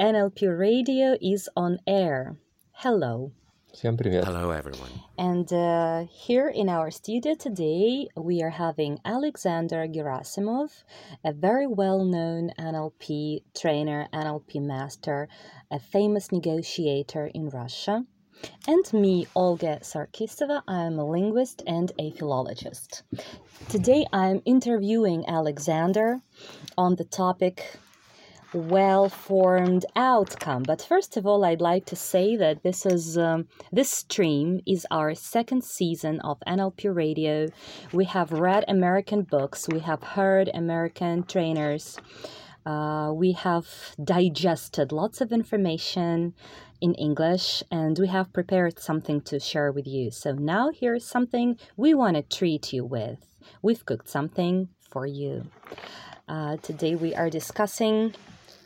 NLP Radio is on air. Hello. Hello, everyone. And uh, here in our studio today, we are having Alexander Gerasimov, a very well known NLP trainer, NLP master, a famous negotiator in Russia, and me, Olga Sarkistova. I am a linguist and a philologist. Today, I'm interviewing Alexander on the topic well formed outcome. But first of all, I'd like to say that this is um, this stream is our second season of NLP Radio. We have read American books, we have heard American trainers, uh, we have digested lots of information in English, and we have prepared something to share with you. So now here's something we want to treat you with. We've cooked something for you. Uh, today we are discussing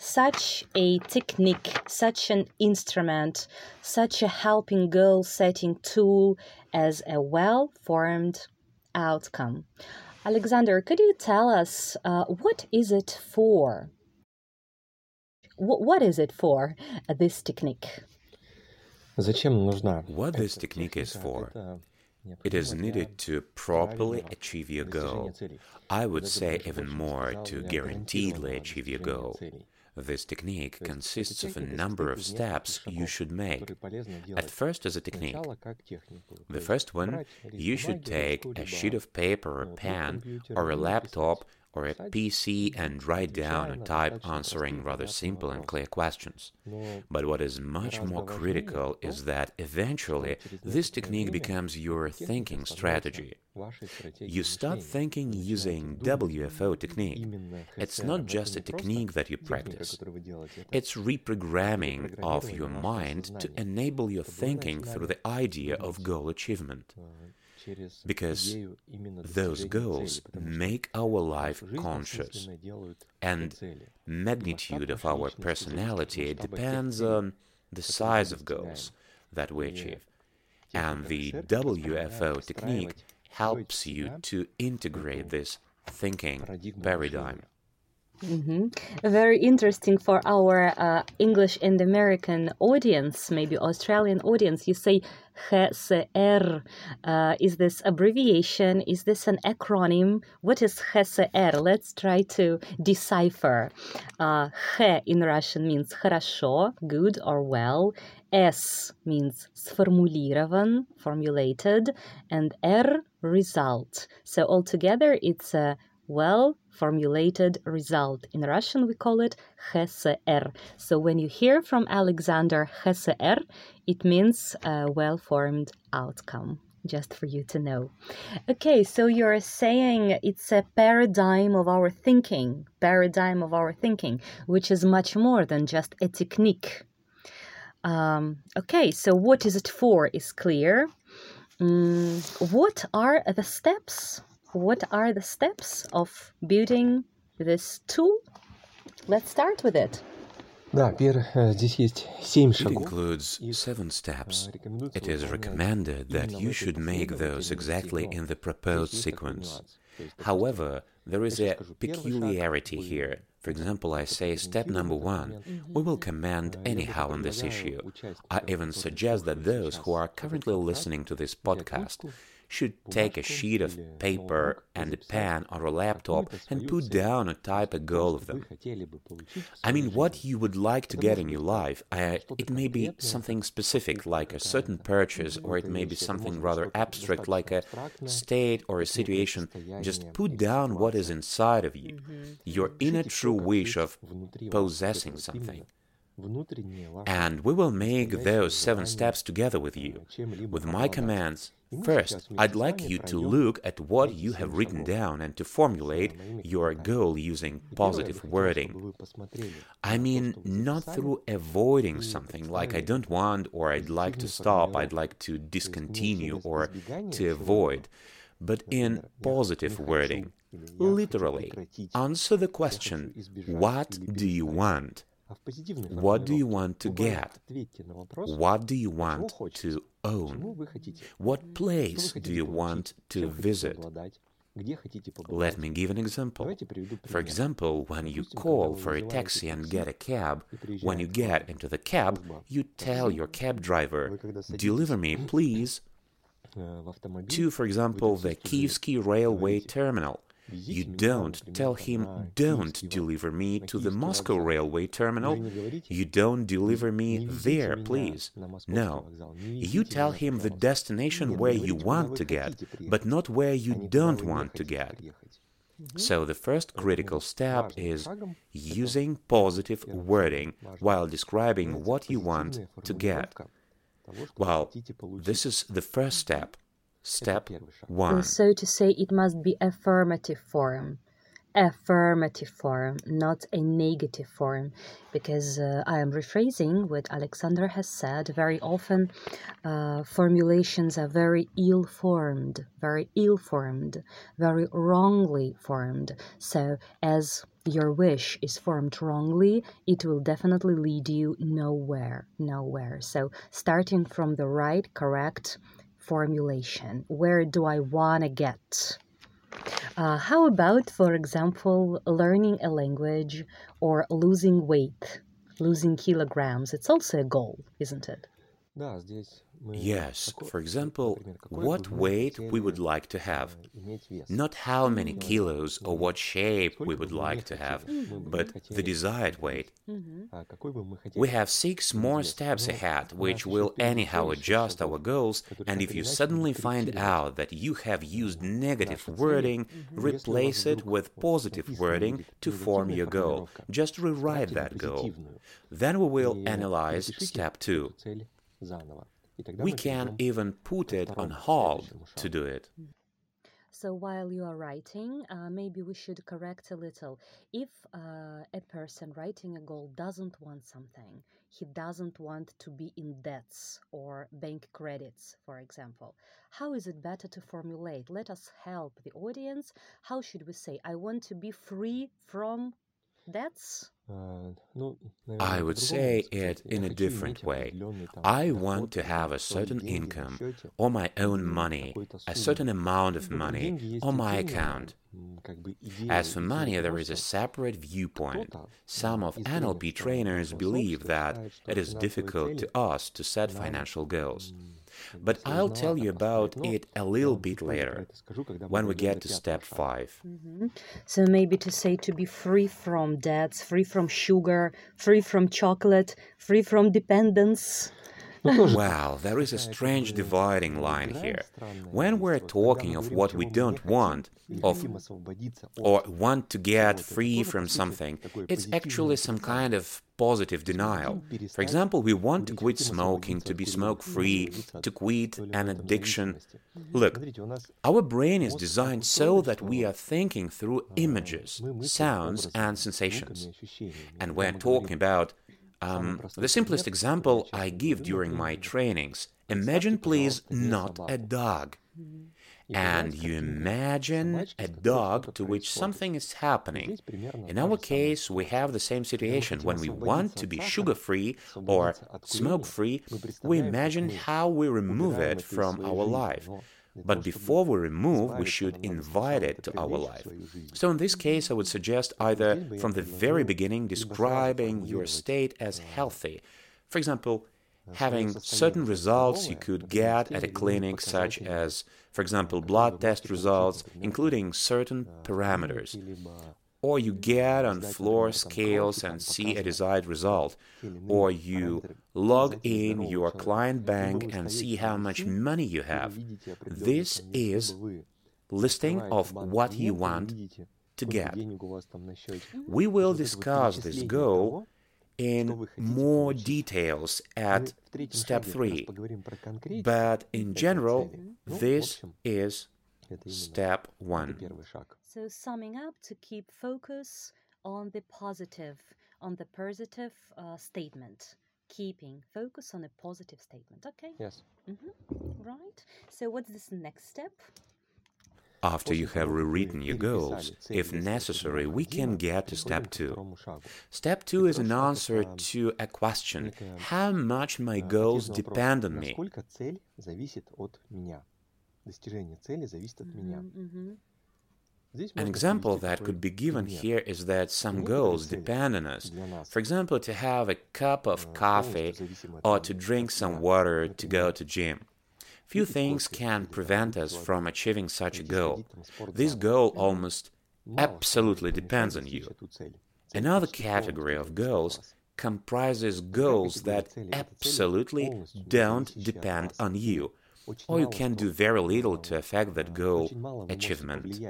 such a technique, such an instrument, such a helping goal setting tool as a well formed outcome. Alexander, could you tell us uh, what is it for? W- what is it for, uh, this technique? What this technique is for? It is needed to properly achieve your goal. I would say even more to guaranteedly achieve your goal. This technique consists of a number of steps you should make. At first, as a technique. The first one, you should take a sheet of paper a pen or a laptop or a PC and write down or type answering rather simple and clear questions. But what is much more critical is that eventually this technique becomes your thinking strategy. You start thinking using WFO technique. It's not just a technique that you practice. It's reprogramming of your mind to enable your thinking through the idea of goal achievement because those goals make our life conscious and magnitude of our personality depends on the size of goals that we achieve. and the WFO technique helps you to integrate this thinking paradigm Mm-hmm. Very interesting for our uh, English and American audience, maybe Australian audience. You say HCR. Uh, is this abbreviation? Is this an acronym? What is HCR? Let's try to decipher. Uh, Х in Russian means хорошо, good or well. S means сформулирован, formulated, and R result. So altogether, it's a well formulated result. In Russian, we call it HCR. So when you hear from Alexander HCR, it means a well formed outcome. Just for you to know. Okay, so you're saying it's a paradigm of our thinking, paradigm of our thinking, which is much more than just a technique. Um, okay, so what is it for is clear. Mm, what are the steps what are the steps of building this tool? Let's start with it. It includes seven steps. It is recommended that you should make those exactly in the proposed sequence. However, there is a peculiarity here. For example, I say step number one, we will comment anyhow on this issue. I even suggest that those who are currently listening to this podcast should take a sheet of paper and a pen or a laptop and put down or type a goal of them. I mean, what you would like to get in your life. Uh, it may be something specific, like a certain purchase, or it may be something rather abstract, like a state or a situation. Just put down what is inside of you, your inner true wish of possessing something. And we will make those seven steps together with you, with my commands. First, I'd like you to look at what you have written down and to formulate your goal using positive wording. I mean, not through avoiding something like I don't want, or I'd like to stop, I'd like to discontinue, or to avoid, but in positive wording. Literally, answer the question What do you want? What do you want to get? What do you want to own? What place do you want to visit? Let me give an example. For example, when you call for a taxi and get a cab, when you get into the cab, you tell your cab driver, deliver me, please, to, for example, the Kievsky railway terminal. You don't tell him, don't deliver me to the Moscow railway terminal. You don't deliver me there, please. No. You tell him the destination where you want to get, but not where you don't want to get. So the first critical step is using positive wording while describing what you want to get. Well, this is the first step. Step one. So to say, it must be affirmative form. Affirmative form, not a negative form, because uh, I am rephrasing what Alexander has said. Very often, uh, formulations are very ill formed, very ill formed, very wrongly formed. So, as your wish is formed wrongly, it will definitely lead you nowhere, nowhere. So, starting from the right, correct formulation. Where do I want to get? Uh, how about, for example, learning a language or losing weight, losing kilograms? It's also a goal, isn't it? Yes, for example, what weight we would like to have. Not how many kilos or what shape we would like to have, but the desired weight. We have six more steps ahead, which will anyhow adjust our goals, and if you suddenly find out that you have used negative wording, replace it with positive wording to form your goal. Just rewrite that goal. Then we will analyze step two. We can even put it on hold to do it. So while you are writing, uh, maybe we should correct a little. If uh, a person writing a goal doesn't want something, he doesn't want to be in debts or bank credits, for example, how is it better to formulate? Let us help the audience. How should we say, I want to be free from debts? I would say it in a different way. I want to have a certain income, or my own money, a certain amount of money, on my account. As for money, there is a separate viewpoint. Some of NLP trainers believe that it is difficult to us to set financial goals. But I'll tell you about it a little bit later, when we get to step 5. Mm-hmm. So maybe to say to be free from debts, free from sugar, free from chocolate, free from dependence. Well, there is a strange dividing line here. When we're talking of what we don't want, of or want to get free from something, it's actually some kind of positive denial. For example, we want to quit smoking, to be smoke free, to quit an addiction. Look, our brain is designed so that we are thinking through images, sounds, and sensations. And we're talking about um, the simplest example I give during my trainings imagine, please, not a dog. And you imagine a dog to which something is happening. In our case, we have the same situation. When we want to be sugar free or smoke free, we imagine how we remove it from our life. But before we remove, we should invite it to our life. So in this case, I would suggest either from the very beginning describing your state as healthy. For example, having certain results you could get at a clinic, such as, for example, blood test results, including certain parameters, or you get on floor scales and see a desired result, or you log in your client bank and see how much money you have. This is listing of what you want to get. We will discuss this goal in more details at step 3, but in general, this is step 1. So, summing up, to keep focus on the positive, on the positive uh, statement. Keeping focus on a positive statement. Okay? Yes. Mm-hmm. Right. So, what's this next step? After you have rewritten your goals, if necessary, we can get to step two. Step two is an answer to a question How much my goals depend on me? Mm-hmm, mm-hmm. An example that could be given here is that some goals depend on us. For example, to have a cup of coffee or to drink some water to go to gym. Few things can prevent us from achieving such a goal. This goal almost absolutely depends on you. Another category of goals comprises goals that absolutely don't depend on you, or you can do very little to affect that goal achievement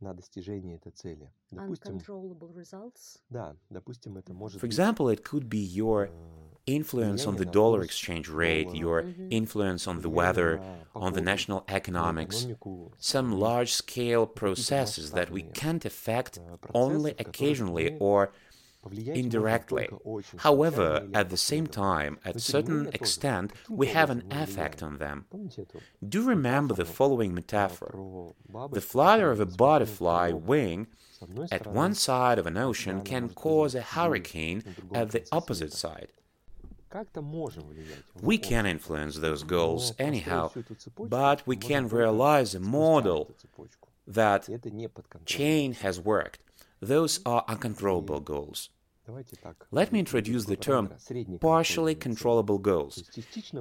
на достижение этой цели. Допустим, Uncontrollable results? Да, допустим, это может For example, it could be your influence on the dollar exchange rate, your influence on the weather, on the national economics, some large scale processes that we can't affect only occasionally or indirectly. However, at the same time, at a certain extent, we have an effect on them. Do remember the following metaphor. The flutter of a butterfly wing at one side of an ocean can cause a hurricane at the opposite side. We can influence those goals anyhow, but we can realize a model that chain has worked. Those are uncontrollable goals. Let me introduce the term partially controllable goals.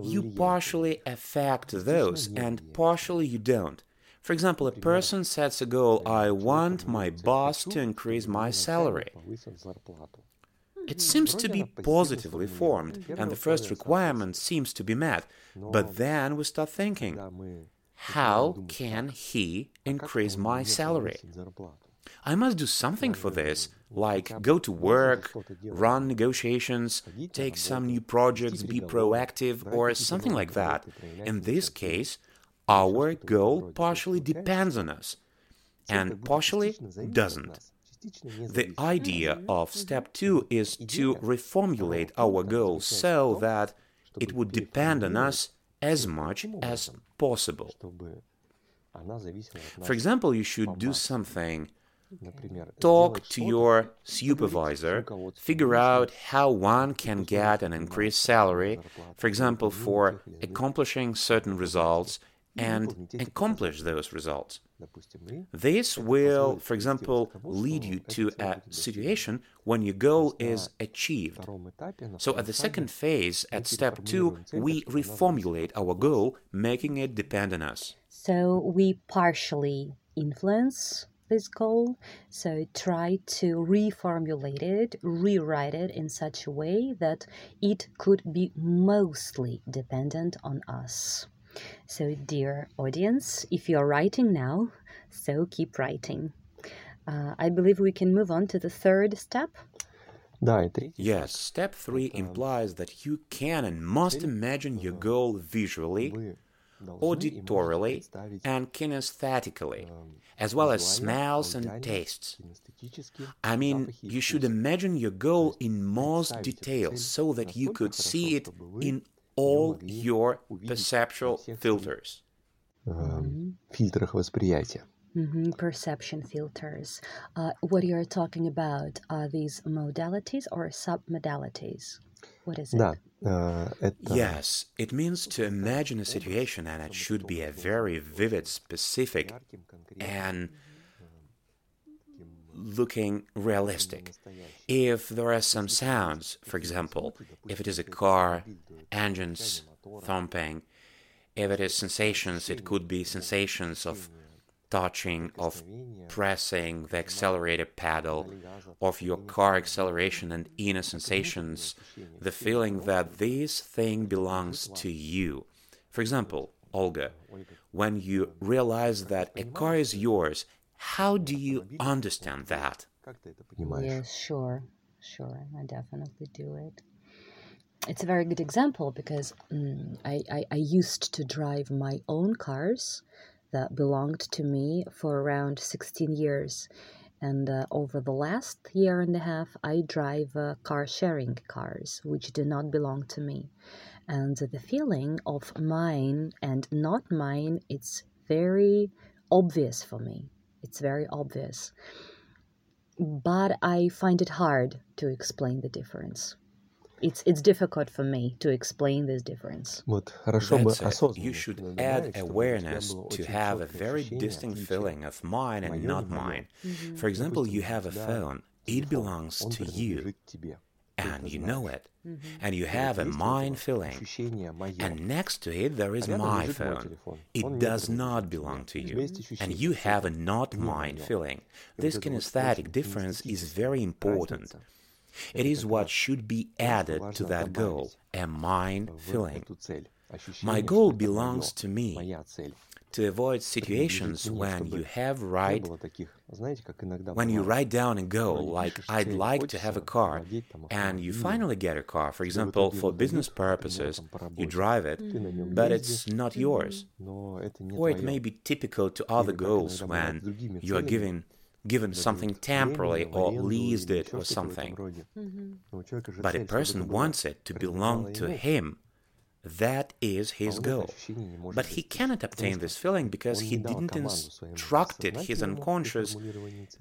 You partially affect those, and partially you don't. For example, a person sets a goal I want my boss to increase my salary. It seems to be positively formed, and the first requirement seems to be met. But then we start thinking, how can he increase my salary? I must do something for this, like go to work, run negotiations, take some new projects, be proactive, or something like that. In this case, our goal partially depends on us, and partially doesn't. The idea of step two is to reformulate our goal so that it would depend on us as much as possible. For example, you should do something Talk to your supervisor, figure out how one can get an increased salary, for example, for accomplishing certain results, and accomplish those results. This will, for example, lead you to a situation when your goal is achieved. So, at the second phase, at step two, we reformulate our goal, making it depend on us. So, we partially influence this goal. So try to reformulate it, rewrite it in such a way that it could be mostly dependent on us. So, dear audience, if you're writing now, so keep writing. Uh, I believe we can move on to the third step. Yes, step three implies that you can and must imagine your goal visually auditorily and kinesthetically, as well as smells and tastes. I mean, you should imagine your goal in most detail so that you could see it in all your perceptual filters. фильтрах восприятия. Mm-hmm. Perception filters. Uh, what you're talking about are these modalities or submodalities? What is it? Да, это... Yes, it means to imagine a situation and it should be a very vivid, specific, and looking realistic. If there are some sounds, for example, if it is a car, engines thumping, if it is sensations, it could be sensations of touching, of pressing the accelerator pedal, of your car acceleration and inner sensations, the feeling that this thing belongs to you. For example, Olga, when you realize that a car is yours, how do you understand that? Yes, sure, sure, I definitely do it. It's a very good example because mm, I, I, I used to drive my own cars that belonged to me for around 16 years. And uh, over the last year and a half, I drive uh, car sharing cars, which do not belong to me. And the feeling of mine and not mine, it's very obvious for me. It's very obvious. But I find it hard to explain the difference. It's it's difficult for me to explain this difference. That's it. You should add awareness to have a very distinct feeling of mine and not mine. Mm-hmm. For example, you have a phone. It belongs to you and you know it, mm-hmm. and you have a mine feeling, and next to it there is my phone. It does not belong to you, and you have a not mine feeling. This kinesthetic difference is very important. It is what should be added to that goal, a mine filling. My goal belongs to me. to avoid situations when you have write when you write down a goal like I'd like to have a car and you finally get a car for example for business purposes you drive it but it's not yours. or it may be typical to other goals when you are given given something temporarily or leased it or something. but a person wants it to belong to him. That is his goal. But he cannot obtain this feeling because he didn't instruct it, his unconscious,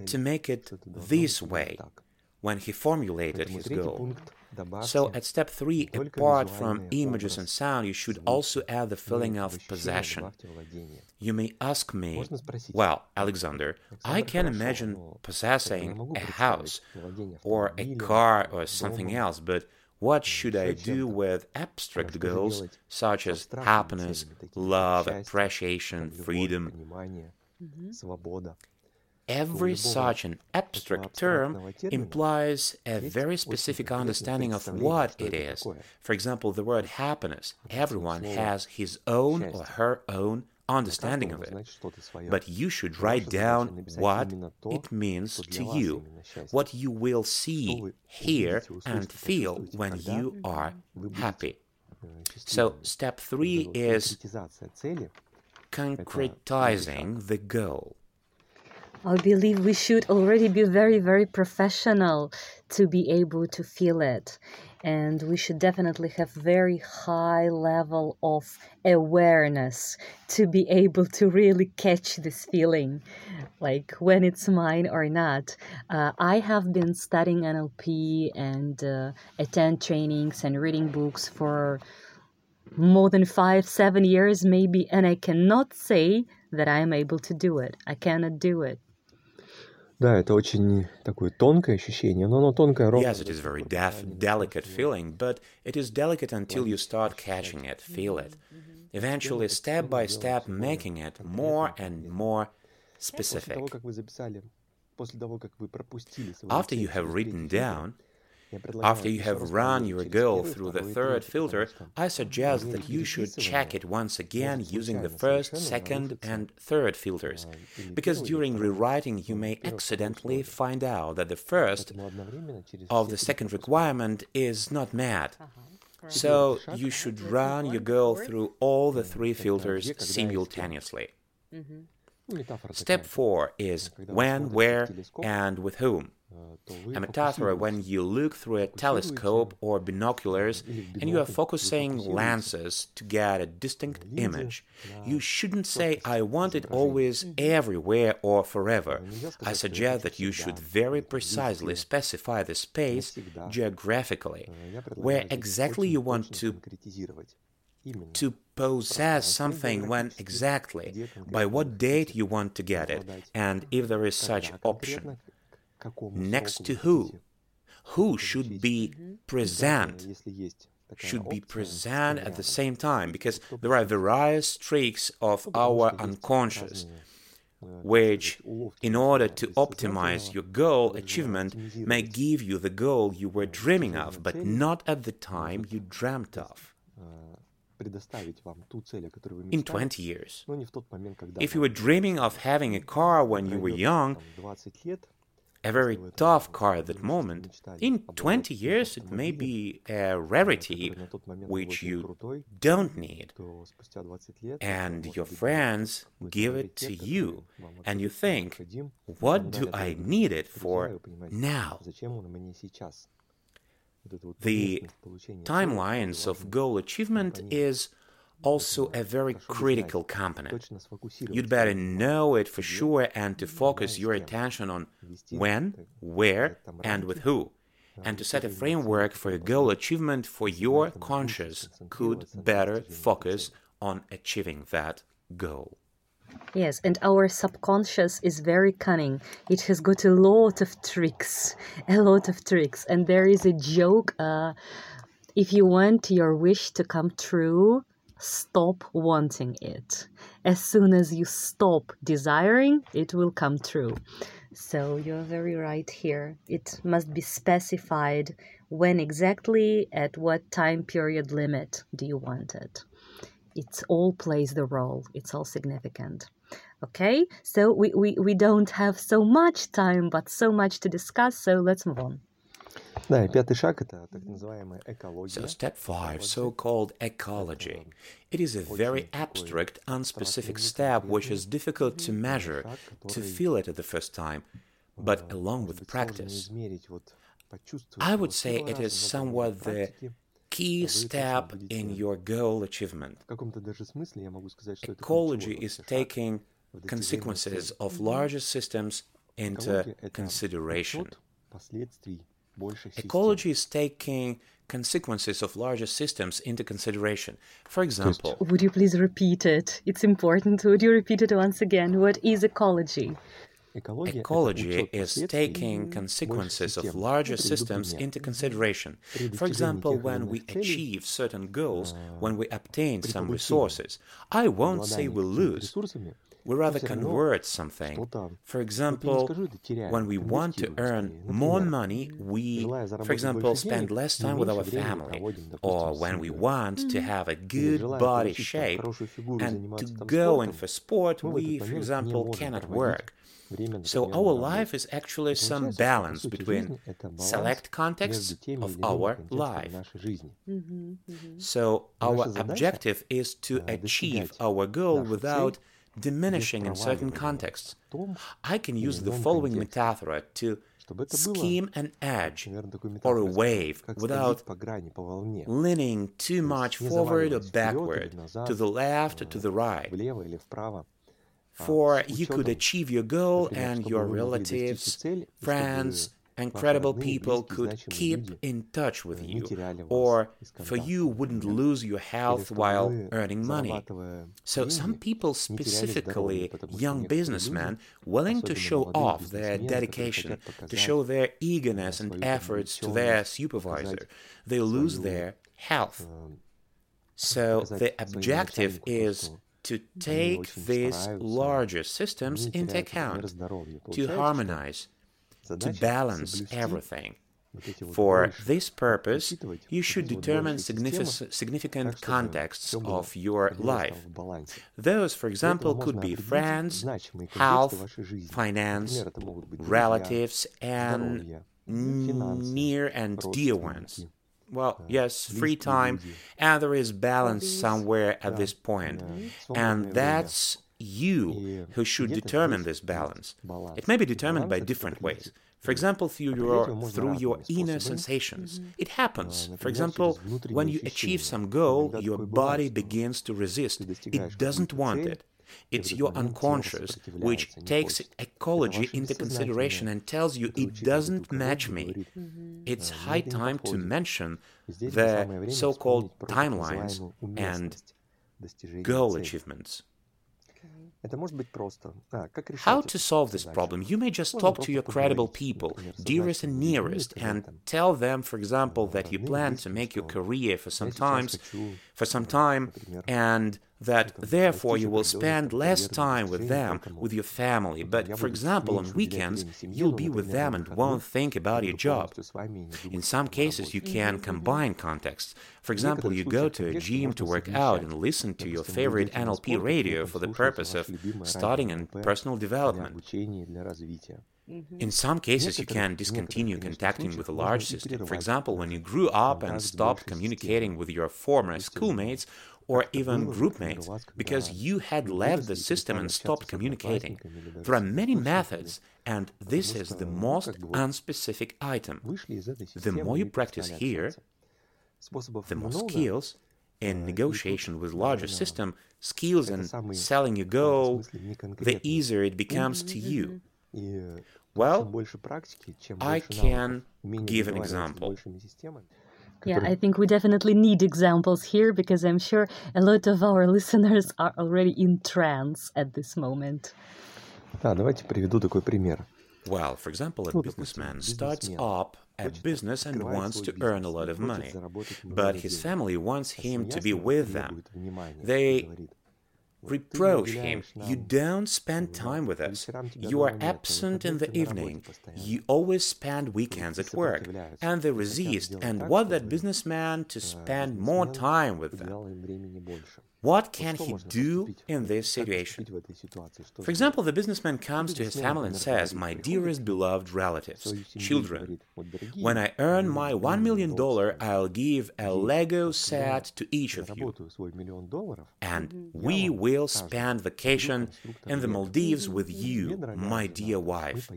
to make it this way when he formulated his goal. So at step three, apart from images and sound, you should also add the feeling of possession. You may ask me, well, Alexander, I can imagine possessing a house or a car or something else, but what should I do with abstract goals such as happiness, love, appreciation, freedom? Every such an abstract term implies a very specific understanding of what it is. For example, the word happiness. Everyone has his own or her own understanding of it. But you should write down what it means to you, what you will see, hear, and feel when you are happy. So, step three is concretizing the goal. I believe we should already be very, very professional to be able to feel it. And we should definitely have very high level of awareness to be able to really catch this feeling, like when it's mine or not. Uh, I have been studying NLP and uh, attend trainings and reading books for more than five, seven years maybe, and I cannot say that I am able to do it. I cannot do it. Да, это очень такое тонкое ощущение, но оно тонкое ровно. Yes, it is very def- delicate feeling, but it is delicate until you start catching it, feel it. Eventually, step by step, making it more and more specific. After you have written down, after you have run your girl through the third filter, I suggest that you should check it once again using the first, second, and third filters, because during rewriting you may accidentally find out that the first of the second requirement is not met. Uh-huh. So you should run your girl through all the three filters simultaneously. Step 4 is when, where, and with whom. A metaphor when you look through a telescope or binoculars and you are focusing lenses to get a distinct image. You shouldn't say, I want it always everywhere or forever. I suggest that you should very precisely specify the space geographically, where exactly you want to to possess something when exactly, by what date you want to get it, and if there is such option. Next to who? Who should be present? Should be present at the same time because there are various streaks of our unconscious which, in order to optimize your goal achievement, may give you the goal you were dreaming of, but not at the time you dreamt of in 20 years. If you were dreaming of having a car when you were young, a very tough car at that moment, in 20 years it may be a rarity which you don't need. And your friends give it to you, and you think, what do I need it for now? The timelines of goal achievement is also a very critical component. You'd better know it for sure and to focus your attention on when, where, and with who. and to set a framework for a goal achievement for your conscious could better focus on achieving that goal. Yes, and our subconscious is very cunning. It has got a lot of tricks, a lot of tricks. And there is a joke uh, if you want your wish to come true, stop wanting it. As soon as you stop desiring, it will come true. So you're very right here. It must be specified when exactly, at what time period limit do you want it. It all plays the role, it's all significant. Okay, so we, we, we don't have so much time, but so much to discuss, so let's move on. Да, и пятый шаг это так называемая экология. So step five, so-called ecology. It is a very abstract, unspecific step which is difficult to measure, to feel it at the first time, but along with practice. I would say it is somewhat the key step in your goal achievement. Ecology is taking consequences of larger systems into consideration. Ecology is taking consequences of larger systems into consideration. For example, would you please repeat it? It's important. Would you repeat it once again? What is ecology? Ecology is taking consequences of larger systems into consideration. For example, when we achieve certain goals, when we obtain some resources, I won't say we lose. We rather convert something. For example, when we want to earn more money, we, for example, spend less time with our family. Or when we want to have a good body shape and to go in for sport, we, for example, cannot work. So our life is actually some balance between select contexts of our life. So our objective is to achieve our goal without diminishing in certain contexts. I can use the following metaphor to scheme an edge or a wave without leaning too much forward or backward, to the left or to the right. For you could achieve your goal and your relatives, friends, and credible people could keep in touch with you, or for you wouldn't lose your health while earning money. So some people, specifically young businessmen, willing to show off their dedication, to show their eagerness and efforts to their supervisor, they lose their health. So the objective is to take these larger systems into account, to harmonize, to balance everything. For this purpose, you should determine significant, contexts of your life. Those, for example, could be friends, health, finance, relatives, and near and dear ones. Well, yes, free time, and there is balance somewhere at this point. And that's you who should determine this balance. It may be determined by different ways. For example, through your, through your inner sensations. It happens. For example, when you achieve some goal, your body begins to resist. It doesn't want it. It's your unconscious which takes ecology into consideration and tells you it doesn't match me. Mm-hmm. It's high time to mention the so called timelines and goal achievements. How to solve this problem? You may just talk to your credible people, dearest and nearest, and tell them, for example, that you plan to make your career for some times, for some time, and that therefore you will spend less time with them, with your family. But for example, on weekends, you'll be with them and won't think about your job. In some cases, you can combine contexts. For example, you go to a gym to work out and listen to your favorite NLP radio for the purpose of studying and personal development. Mm-hmm. In some cases, you can discontinue contacting with a large system. For example, when you grew up and stopped communicating with your former schoolmates or even groupmates because you had left the system and stopped communicating. There are many methods, and this is the most unspecific item. The more you practice here, the more skills in negotiation with larger system, skills in selling your goal, the easier it becomes to you. Mm-hmm. Well, I can give an example. Yeah, I think we definitely need examples here because I'm sure a lot of our listeners are already in trance at this moment. Да, давайте приведу такой пример. Well, for example, a businessman starts up a business and wants to earn a lot of money, but his family wants him to be with them. They reproach him. You don't spend time with us. You are absent in the evening. You always spend weekends at work. And they resist and want that businessman to spend more time with them. What can he do in this situation? For example, the businessman comes to his family and says, My dearest beloved relatives, children, when I earn my $1 million, I'll give a Lego set to each of you. And we will spend vacation in the Maldives with you, my dear wife.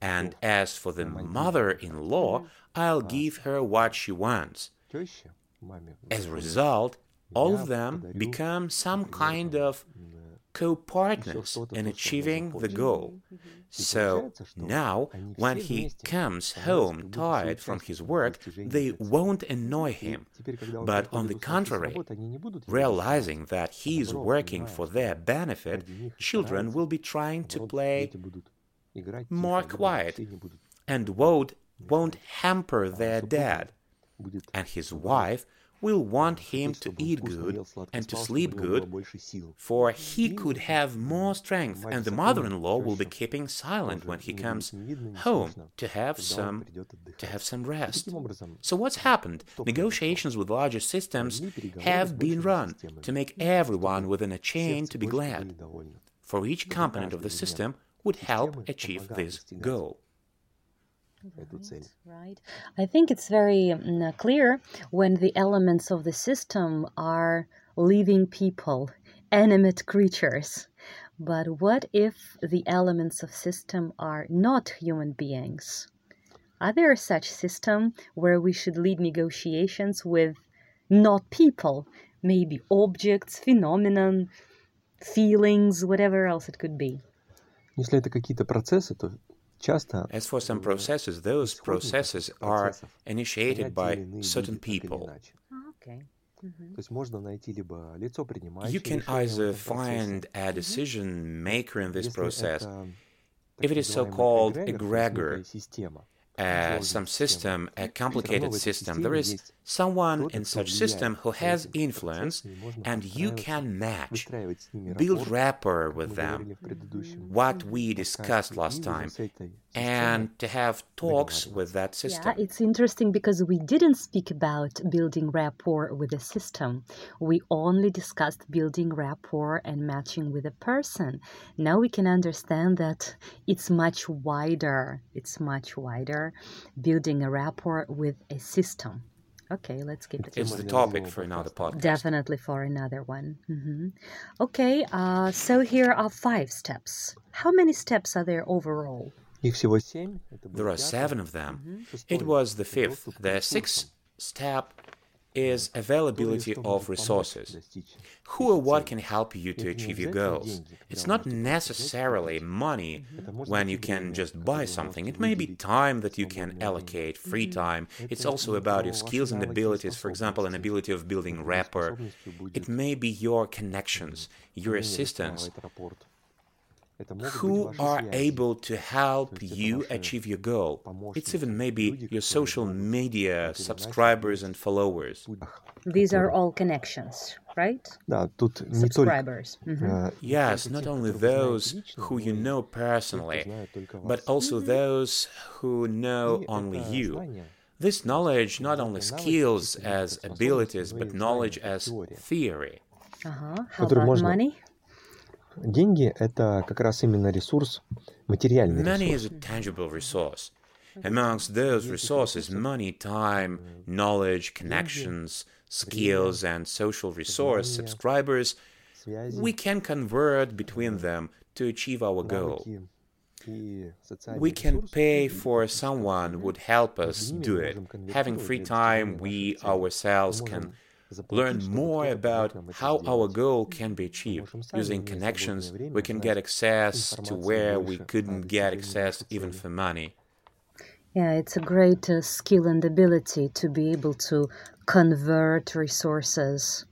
And as for the mother in law, I'll give her what she wants. As a result, all of them become some kind of co-partners in achieving the goal. So now, when he comes home tired from his work, they won't annoy him, but on the contrary, realizing that he is working for their benefit, children will be trying to play more quiet and won't, won't hamper their dad. And his wife will want him to eat good and to sleep good, for he could have more strength, and the mother-in-law will be keeping silent when he comes home to have some to have some rest. So what's happened? Negotiations with larger systems have been run to make everyone within a chain to be glad. For each component of the system would help achieve this goal. Right, right. I think it's very um, clear when the elements of the system are living people, animate creatures. But what if the elements of system are not human beings? Are there such system where we should lead negotiations with not people, maybe objects, phenomenon, feelings, whatever else it could be? Если это какие-то процессы, то as for some processes, those processes are initiated by certain people. You can either find a decision maker in this process, if it is so called egregor, uh, some system, a complicated system. There is someone in such system who has influence, and you can match, build rapport with them, what we discussed last time, and to have talks with that system. Yeah, it's interesting because we didn't speak about building rapport with a system. We only discussed building rapport and matching with a person. Now we can understand that it's much wider. It's much wider building a rapport with a system. Okay, let's keep it. It's the topic for another podcast. Definitely for another one. Mm-hmm. Okay, uh, so here are five steps. How many steps are there overall? There are seven of them. It was the fifth. The sixth step is availability of resources. Who or what can help you to achieve your goals? It's not necessarily money when you can just buy something. It may be time that you can allocate, free time. It's also about your skills and abilities, for example, an ability of building rapport. It may be your connections, your assistance who are able to help you achieve your goal. It's even maybe your social media subscribers and followers. These are all connections, right? Subscribers. Mm-hmm. Yes, not only those who you know personally, but also those who know only you. This knowledge not only skills as abilities, but knowledge as theory. Uh-huh. How about money? Деньги – это как раз именно ресурс, материальный Money is a tangible resource. Amongst those resources, money, time, knowledge, connections, skills, and social resource subscribers, we can convert between them to achieve our goal. We can pay for someone would help us do it. Having free time, we ourselves can learn more about how our goal can be achieved. Using connections, we can get access to where we couldn't get access even for money. Yeah, it's a great uh, skill and ability to be able to convert resources.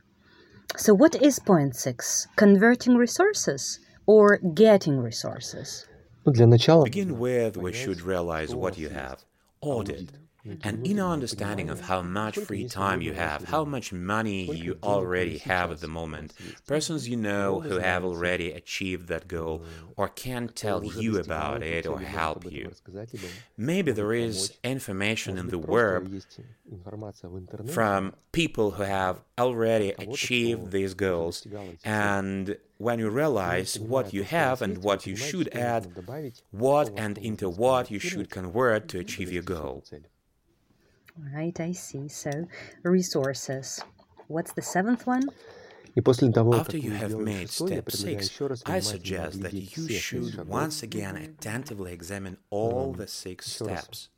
So, what is point six? Converting resources or getting resources? Begin with, we should realize what you have. Audit and inner understanding of how much free time you have, how much money you already have at the moment, persons you know who have already achieved that goal or can tell you about it or help you. Maybe there is information in the web from people who have already achieved these goals, and when you realize what you have and what you should add, what and into what you should convert to achieve your goal. Right, I see. So, resources. What's the seventh one? After you have made step 6, I suggest that you should once again attentively examine all the six steps.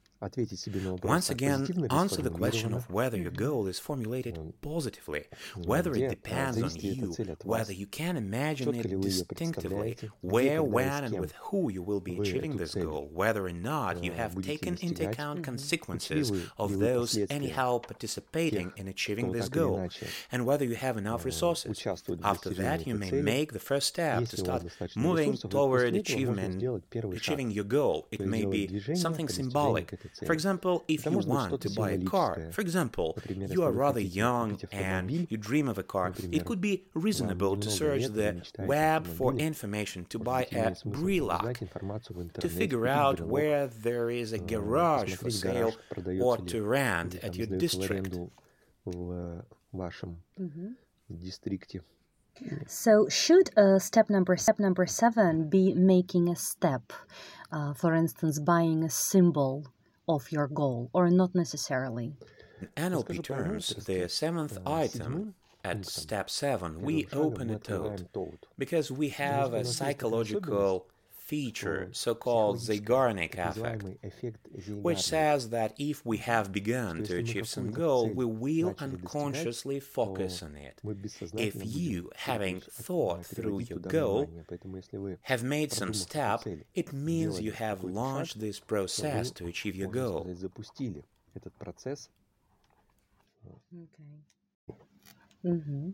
Once again, answer the question of whether your goal is formulated positively, whether it depends on you, whether you can imagine it distinctively, where, when, and with who you will be achieving this goal, whether or not you have taken into account consequences of those anyhow participating in achieving this goal, and whether you have enough resources. After that, you may make the first step to start moving toward achievement, achieving your goal. It may be something symbolic, for example, if you want to buy a car, for example, you are rather young and you dream of a car, it could be reasonable to search the web for information to buy a Brelak, to figure out where there is a garage for sale or to rent at your district. Mm-hmm. So, should uh, step number step number seven be making a step, uh, for instance, buying a symbol of your goal, or not necessarily? In NLP terms, the seventh item at step 7, we open a toad because we have a psychological feature, so-called Zeigarnik effect, which says that if we have begun to achieve some goal, we will unconsciously focus on it. If you, having thought through your goal, have made some step, it means you have launched this process to achieve your goal. Okay. Mm-hmm.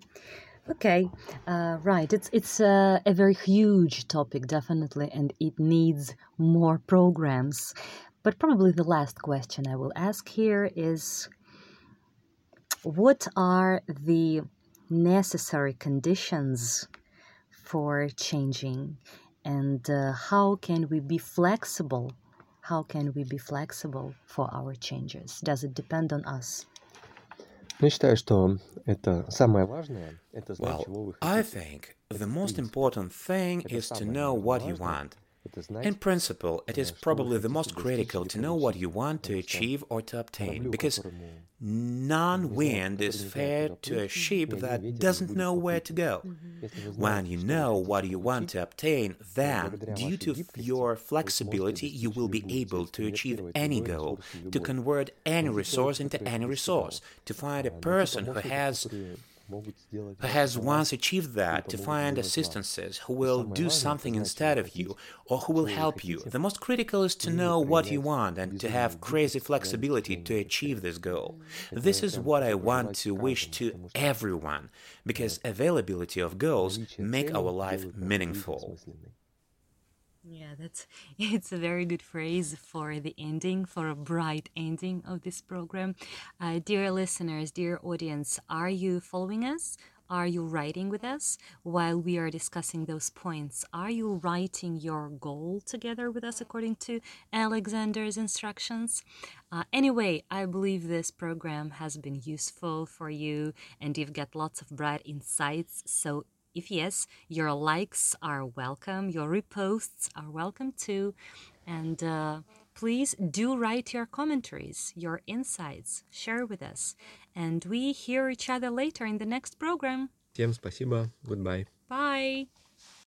Okay, uh, right. It's it's uh, a very huge topic, definitely, and it needs more programs. But probably the last question I will ask here is, what are the necessary conditions for changing, and uh, how can we be flexible? How can we be flexible for our changes? Does it depend on us? Well, I think the most important thing is to know what you want. In principle, it is probably the most critical to know what you want to achieve or to obtain, because none wind is fair to a ship that doesn't know where to go. When you know what you want to obtain, then, due to your flexibility, you will be able to achieve any goal, to convert any resource into any resource, to find a person who has has once achieved that to find assistances who will do something instead of you or who will help you. The most critical is to know what you want and to have crazy flexibility to achieve this goal. This is what I want to wish to everyone because availability of goals make our life meaningful. Yeah, that's it's a very good phrase for the ending, for a bright ending of this program. Uh, dear listeners, dear audience, are you following us? Are you writing with us while we are discussing those points? Are you writing your goal together with us according to Alexander's instructions? Uh, anyway, I believe this program has been useful for you and you've got lots of bright insights. So if yes, your likes are welcome, your reposts are welcome too. And uh, please do write your commentaries, your insights, share with us. And we hear each other later in the next program. Всем спасибо. Goodbye. Bye.